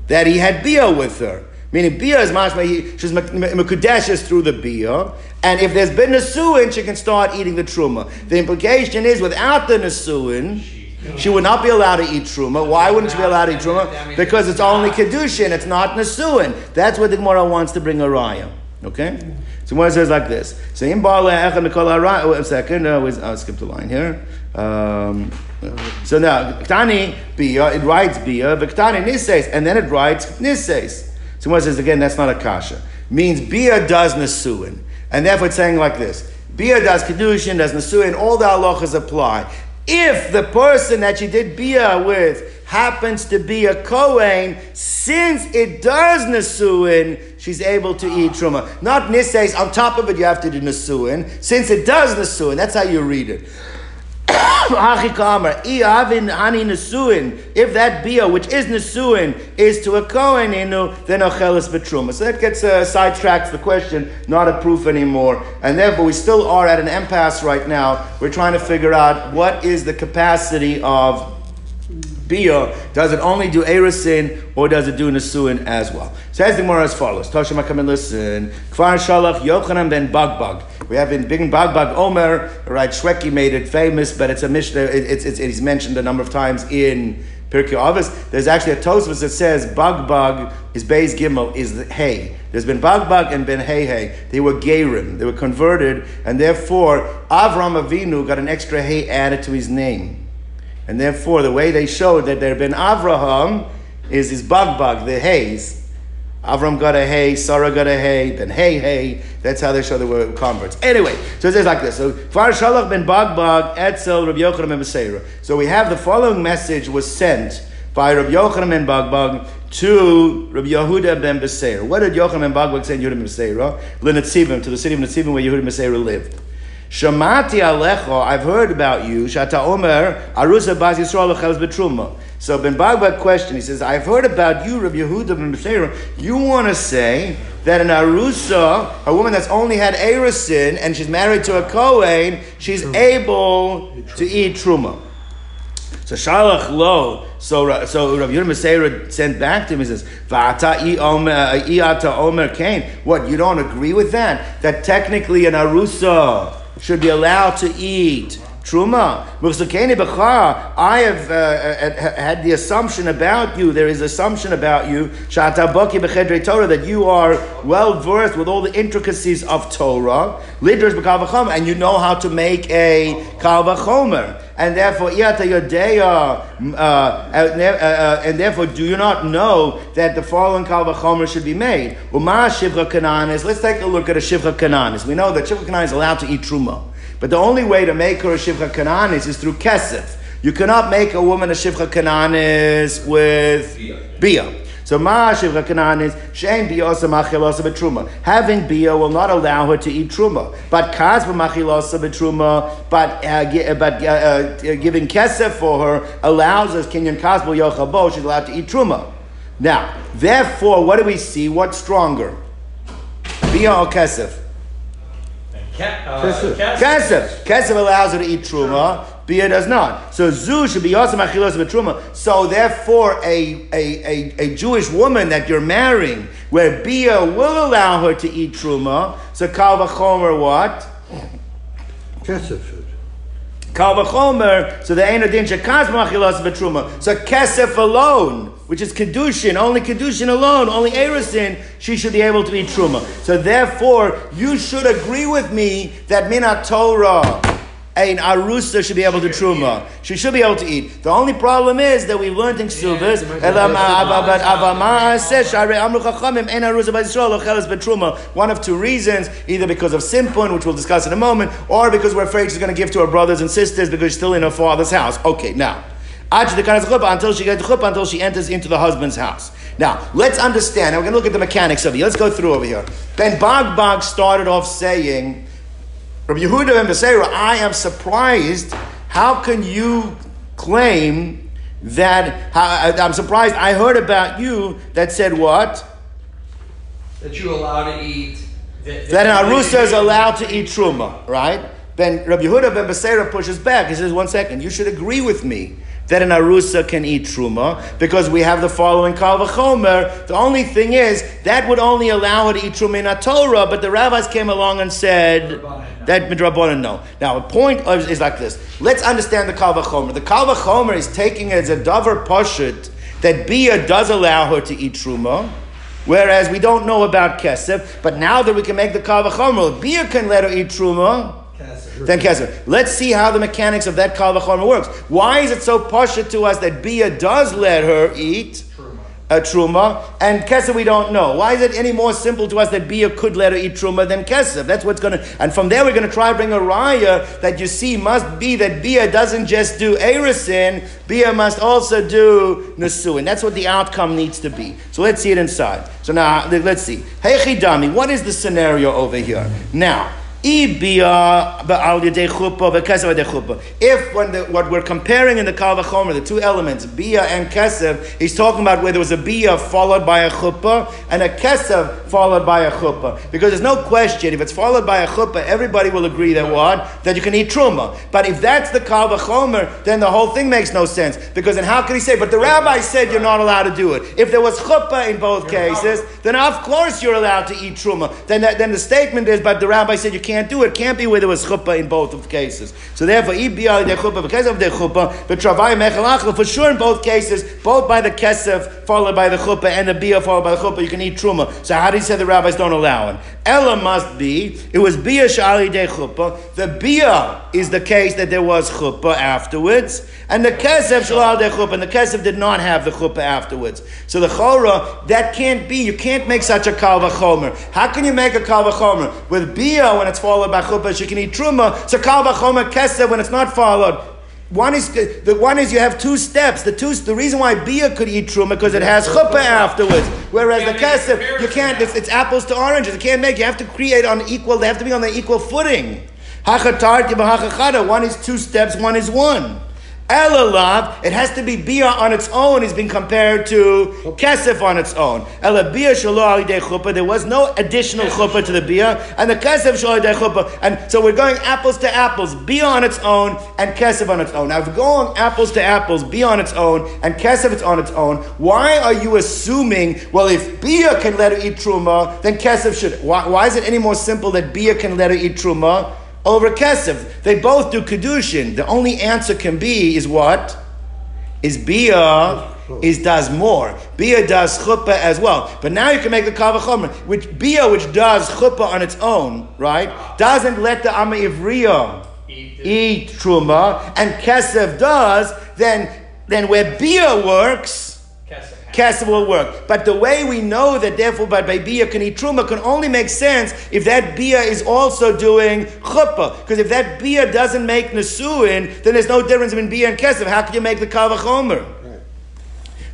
that he had bia with her. Meaning bia is mashma, she's mekudeshes through the bia, and if there's been nasuin, she can start eating the truma. The implication is without the nasuin, she would not be allowed to eat truma. Why wouldn't she be allowed to eat truma? Because it's only kedushin, it's not nasuin. That's what the Gemara wants to bring a raya. Okay? So Gemara says like this. So in Bala Oh, a second. Uh, I'll skip the line here. Um, so now, Ktani Bia, it writes Bia, Viktani Nises, and then it writes Nises. So says again, that's not a kasha. Means Bia does Nasuin. And therefore it's saying like this. Bia does Kedushin, does Nasuin, all the halachas apply. If the person that she did Bia with happens to be a Kohen, since it does Nasuin, she's able to eat Truma. Not Nisays, on top of it you have to do Nasuin. Since it does Nasuin, that's how you read it. If that bia, which is nesuin, is to a kohen inu, then ochelis betruma. So that gets uh, sidetracks the question, not a proof anymore, and therefore we still are at an impasse right now. We're trying to figure out what is the capacity of bia. Does it only do erusin or does it do nesuin as well? Says the Gemara as follows. Toshima, come and listen. Kfar shalach Yochanan ben Bagbag. We have in Big Bagbag Omer, right? Shwekey made it famous, but it's a Mishnah. It's, it's, it's mentioned a number of times in Pirkei Avos. There's actually a Tosfos that says Bagbag is Beis Gimel is hay. There's been Bagbag and Ben Hey Hey. They were Gerim. They were converted, and therefore Avram Avinu got an extra hay added to his name. And therefore, the way they showed that there had been Avraham is his Bagbag, the hays. Avram got a hay, Sarah got a hay, then hey hey. That's how they show they were converts. Anyway, so it says like this. So Far Shalach ben Bagbag Etzel Rabbi Yochanan ben Beseira. So we have the following message was sent by Rabbi Yochanan ben Bagbag to Rabbi Yehuda ben Beseira. What did Yochanan ben Bagbag say to Yehuda ben Beseira? L'Netzivim, to the city of Netzivim where Yehuda ben Beseira lived. Shamati alecho, I've heard about you. Shata omer, arusa baz yisrael betruma. So Ben Bagbag question, he says, I've heard about you, Rabbi Yehuda ben Beseira. You want to say that an arusa, a woman that's only had erusin, and she's married to a kohen, she's able to eat truma. So Shalach lo. So so Rabbi Yehuda Meseira sent back to him. He says, "Va'ata i'ata omer kain." What you don't agree with that? That technically an arusa should be allowed to eat truma. I have uh, uh had the assumption about you. There is assumption about you Torah that you are well versed with all the intricacies of Torah. and you know how to make a kalvachomer. And therefore, uh, uh, uh, and therefore, do you not know that the following kalvachomer should be made? Umashiv kananis, let's take a look at a shivcha kananis. We know that shivcha kananis is allowed to eat truma. But the only way to make her a Shivcha Kananis is through Kesef. You cannot make a woman a Shivcha Kananis with Bia. So Ma Shivcha Kananis, Shein Biosa Machilosa Betruma. Having Bia will not allow her to eat Truma. But Kazba Machilosa Betruma, but, uh, but uh, uh, giving Kesef for her allows us, Kenyan Kazbo Yochabo, she's allowed to eat Truma. Now, therefore, what do we see? What's stronger? Bia or Kesef? Ke- uh, Kesef. Kesef. Kesef allows her to eat truma. Bia does not. So zu should be also machilos of truma. So therefore, a, a, a, a Jewish woman that you're marrying, where Bia will allow her to eat truma, so kal v'chomer what? Kesef should. Kal v'chomer, so the ain't a din shekaz machilos of truma. So kesef alone, which is kedushin, only kedushin alone, only erusin, she should be able to eat truma. So therefore, you should agree with me that minat Torah. An arusa should be able to truma. She should be able to eat. The only problem is that we learned in Ksubis. One of two reasons, either because of simpun, which we'll discuss in a moment, or because we're afraid she's going to give to her brothers and sisters because she's still in her father's house. Okay, now until she gets chuppah, until she enters into the husband's house. Now, let's understand. Now, we're going to look at the mechanics of it. Let's go through over here. Ben Bagbag started off saying, Rabbi Yehuda and Beseira, I am surprised. How can you claim that? How, I'm surprised. I heard about you that said what? That you allow to eat. That, That an arusa is allowed to eat truma, right? Then Rabbi Yehuda ben Beseira pushes back. He says, one second, you should agree with me that an arusa can eat truma because we have the following kal v'chomer. The only thing is that would only allow her to eat truma in a Torah, but the rabbis came along and said that midrabanan no. Now the point is, is like this. Let's understand the kal v'chomer. The kal v'chomer is taking as a davar pashut that bia does allow her to eat truma. Whereas we don't know about kesef, but now that we can make the kal v'chomer, bia can let her eat truma then Kesef. Let's see how the mechanics of that kal v'chomer works. Why is it so pasha to us that Bia does let her eat a truma and Kesef we don't know? Why is it any more simple to us that Bia could let her eat truma than Kesef? That's what's going to, and from there we're going to try bring a raya that you see must be that Bia doesn't just do erisin, Bia must also do nesuin. That's what the outcome needs to be. So let's see it inside. So now let's see. Hey Chidami, what is the scenario over here? Now. If when the, what we're comparing in the Kal Vachomer, the two elements, Bia and Kesev, he's talking about where there was a Bia followed by a Chuppah and a Kesev followed by a Chuppah. Because there's no question, if it's followed by a Chuppah, everybody will agree that what? That you can eat Truma. But if that's the Kal Vachomer, then the whole thing makes no sense. Because then how can he say, but the rabbi said you're not allowed to do it. If there was Chuppah in both cases, then of course you're allowed to eat Truma. Then, that, then the statement is, but the rabbi said you can't do it. Can't be where there was chuppah in both of the cases. So therefore, ibiyah de chuppah because of the chuppah, but for sure in both cases, both by the kesef followed by the chuppah and the biyah followed by the chuppah, you can eat truma. So how do you say the rabbis don't allow it? Ella must be it was biyah shali de chuppah. The biyah is the case that there was chuppah afterwards, and the kesef shalal de chuppah, and the kesef did not have the chuppah afterwards. So the chora that can't be. You can't make such a kal v'chomer. How can you make a kal v'chomer with biyah when it's followed by chuppah? She can eat truma. So kal v'chomer kesef when it's not followed. One is the one is you have two steps. The two the reason why bia could eat truma because it has chuppah afterwards, whereas the Can't make a kesef you can't. It's, it's apples to oranges. You can't make. You have to create on equal. They have to be on the equal footing. One is two steps. One is one. Elalav, it has to be bia on its own is being compared to kesef on its own. Ela bia shalo alidei chuppah. There was no additional chuppah to the bia, and the kesef shalo alidei chuppah. And so we're going apples to apples, bia on its own and kesef on its own. Now, if we're going apples to apples, bia on its own and kesef it's on its own, why are you assuming? Well, if bia can let her eat truma, then kesef should. Why, why is it any more simple that bia can let her eat truma? Over Kesef. They both do Kedushin. The only answer can be is what? Is Bia is does more. Bia does chuppah as well. But now you can make the kavachomer, which Bia, which does chuppah on its own, right, doesn't let the Amma Ivriya Eat eat truma, and Kesef does, then, then where Bia works, Kesef. Kesef will work. But the way we know that therefore by, by Bia can eat Truma can only make sense if that Bia is also doing Chuppah. Because if that Bia doesn't make Nesuin, then there's no difference between Bia and Kesef. How can you make the Kavachomer?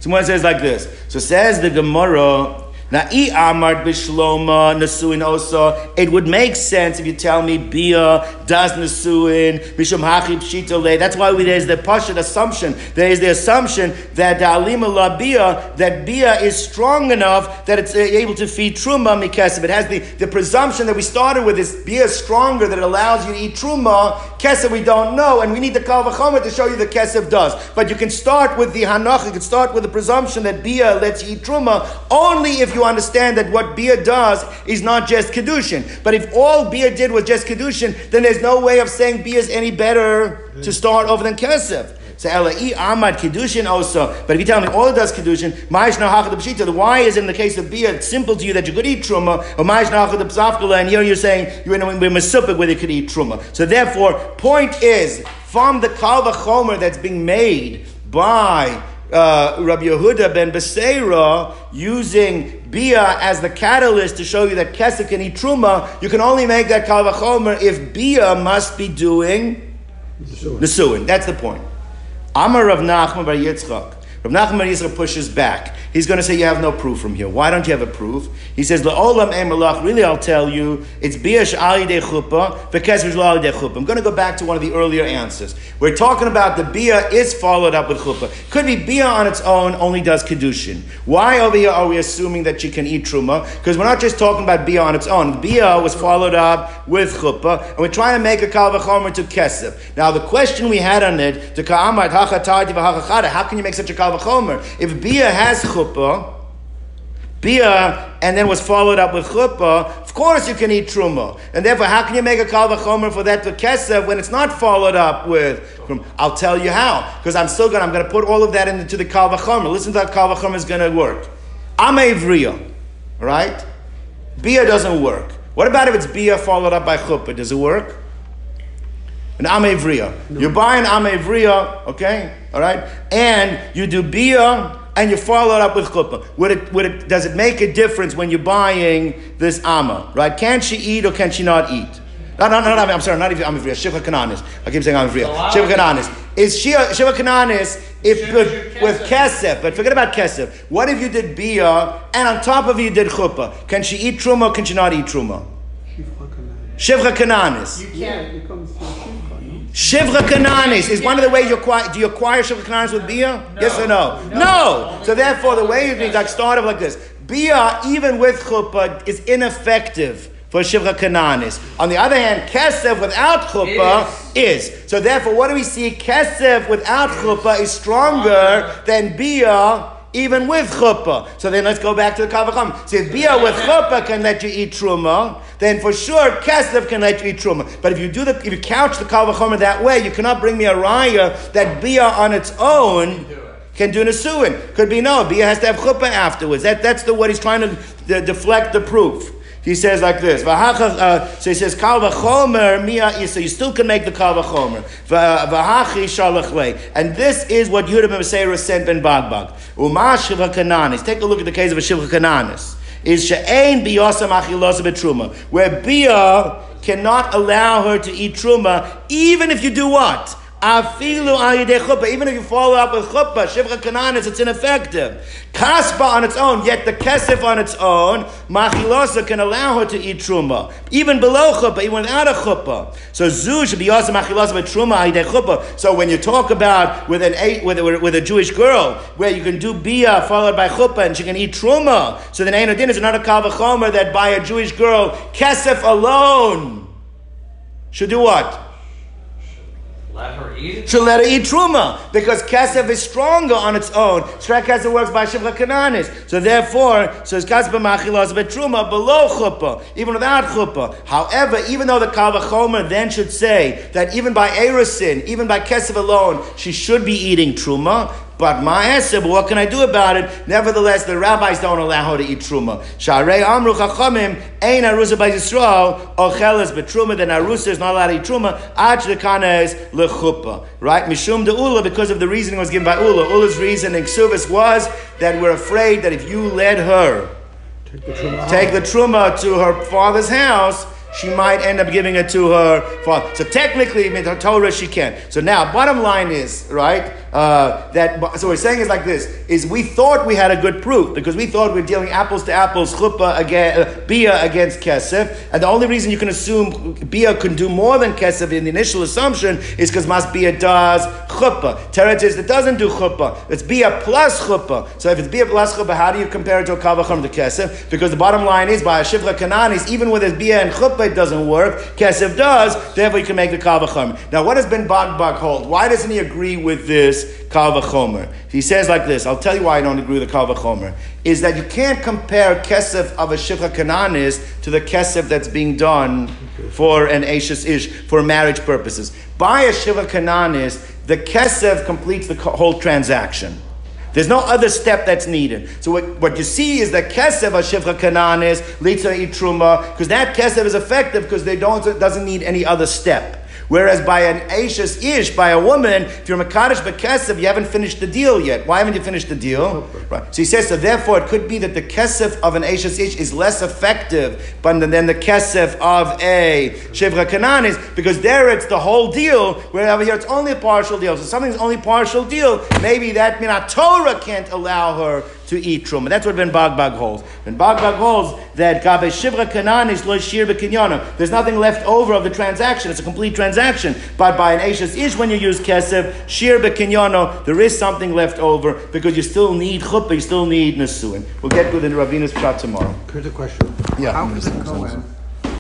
Someone says like this. So says the Gemara, Now, i amart bishloma nesuin osa. It would make sense if you tell me bia does nesuin bishum hachi pshitole. That's why we, there's the pashut assumption. There is the assumption that the alima la bia that bia is strong enough that it's uh, able to feed truma mikesef. It has the, the presumption that we started with is bia stronger that it allows you to eat truma. Kesef we don't know, and we need the kal v'chomer to show you the kesef does. But you can start with the hanach. You can start with the presumption that bia lets you eat truma only if you understand that what bia does is not just kedushin. But if all bia did was just kedushin, then there's no way of saying bia is any better to start over than kesef. So Ela'i Ahmad Kedushin also. But if you tell me all it does Kedushin, why is in the case of it's simple to you that you could eat Truma, or and here you're saying you're in a Masupik where you could eat Truma. So therefore, point is, from the Kalva Chomer that's being made by uh, Rabbi Yehuda ben Beseira using Bia as the catalyst to show you that Kesef can eat Truma, you can only make that Kalva Chomer if Bia must be doing Nesuin. That's the point. Amar Rav Nachman bar Yitzchak. Rav Nachman bar Yitzchak pushes back. He's going to say you have no proof from here. Why don't you have a proof? He says La'olam emalach. Really, I'll tell you, it's biash. I'm going to go back to one of the earlier answers. We're talking about the bia is followed up with chuppah. Could be bia on its own only does kedushin. Why over here are we assuming that she can eat truma? Because we're not just talking about bia on its own. Bia was followed up with chuppah, and we're trying to make a kal v'chomer to kesef. Now the question we had on it to. How can you make such a kal v'chomer if bia has chuppah? Bia, and then was followed up with chuppah, of course you can eat truma. And therefore, how can you make a kal v'chomer for that to kesef when it's not followed up with truma? I'll tell you how. Because I'm still going I'm going to put all of that into the kal v'chomer. Listen to how kal v'chomer is going to work. I'm a right? Bia doesn't work. What about if it's bia followed up by chuppah? Does it work? An amevriya. No. You buy an amevriya, okay, all right, and you do bia and you follow it up with chuppah. Would it, would it, does it make a difference when you're buying this amma, right? Can she eat or can she not eat? No, no, no, no, I'm sorry, not even Amivriya, Shiva Kananis. I keep saying I'm Amivriya. Shiva Kananis. Is Shiva, Shiva Kananis if with, with kesef, but forget about kesef. What if you did bia and on top of it you did chuppah? Can she eat truma or can she not eat truma? Shivcha Kananis. You can't. Yeah, it comes from Shivcha, no? Shivcha Kananis is one of the ways you acquire. Do you acquire Shivcha Kananis with Bia? No. Yes or no? No. no. So therefore, the way you like start off like this: Bia, even with chuppah, is ineffective for Shivcha Kananis. On the other hand, Kesef without chuppah is. is. So therefore, what do we see? Kesef without chuppah is stronger than Bia even with chuppah. So then let's go back to the kavacham. So if bia with chuppah can let you eat truma, then for sure kesef can let you eat truma. But if you do the if you couch the kavacham that way, you cannot bring me a raya that bia on its own can do nesuin. Could be no. Bia has to have chuppah afterwards. That, that's the what he's trying to de- deflect the proof. He says like this. Uh, so he says kal v'chomer mia So you still can make the kal v'chomer. V'hachi shalach And this is what Yehuda ben Beseira sent ben Bagbag. Uma shiva kananis. Take a look at the case of a shiva kananis. Is she'ein biyosam achilosa betruma. Where bia cannot allow her to eat truma, even if you do what? Afilu chuppah. Even if you follow up with chuppah, shivcha kananis, it's ineffective. Kaspa on its own, yet the kesef on its own, machilosa can allow her to eat truma. Even below chuppah, even without a chuppah. So zu should be also machilosa with truma chuppah. So when you talk about with an eight, with, a, with a Jewish girl, where you can do bia followed by chuppah and she can eat truma, so then ein din is another kavachomer that by a Jewish girl, kesef alone should do what? Should let her eat truma because kesef is stronger on its own. Shrek kesef works by shivcha kananis. So therefore, so it's kesef machilas but truma below chuppah, even without chuppah. However, even though the kavachomer then should say that even by erusin, even by kesef alone, she should be eating truma. But ma'aseh, what can I do about it? Nevertheless, the rabbis don't allow her to eat truma. Sharei amru chachamim ein arusa by Yisrael ocheles betruma. Then arusa is not allowed to eat truma. Ach dekana is lechupa. Right? Mishum de Ulla because of the reasoning was given by Ulla. Ulla's reasoning Ksubis was that we're afraid that if you led her Take the truma. take the truma to her father's house she might end up giving it to her father. So technically, in her Torah, she can. So now, bottom line is, right? Uh, that. So we're saying is like this: is we thought we had a good proof because we thought we we're dealing apples to apples, chuppah against uh, bia against kesef, and the only reason you can assume bia can do more than kesef in the initial assumption is because mas bia does chuppah. Teretz is it doesn't do chuppah. It's bia plus chuppah. So if it's bia plus chuppah, how do you compare it to a kavacham to kesef? Because the bottom line is by a shivra kananis, even with his bia and chuppah, it doesn't work. Kesef does. Therefore, you can make the kavacham. Now, what does Ben Bagbag hold? Why doesn't he agree with this kavachomer? He says like this. I'll tell you why I don't agree with the kavachomer. Is that you can't compare kesef of a shivra kananis to the kesef that's being done for an ashes ish for marriage purposes. By a shivra kananis, the kesef completes the whole transaction. There's no other step that's needed. So what, what you see is that kesev ashivcha kanan is litza itruma because that kesev is effective because they don't doesn't need any other step. Whereas by an ashes ish, by a woman, if you're makadosh bekesev, you haven't finished the deal yet. Why haven't you finished the deal? Right. So he says, so therefore it could be that the kesef of an ashes ish is less effective than the kesef of a shivra kananis because there it's the whole deal. Where over here it's only a partial deal. So something's only partial deal. Maybe that minat Torah can't allow her to eat truma. That's what Ben Bagbag holds. Ben Bagbag holds that gabe shivra kananis lo shir bekinyana. There's nothing left over of the transaction. It's a complete transaction. But by an ashes ish, when you use kesef shir bekinyano, there is something left over because you still need chuppah, you still need nesuin. We'll get to the Ravina's shot tomorrow. Here's a question. Yeah. How is it Cohen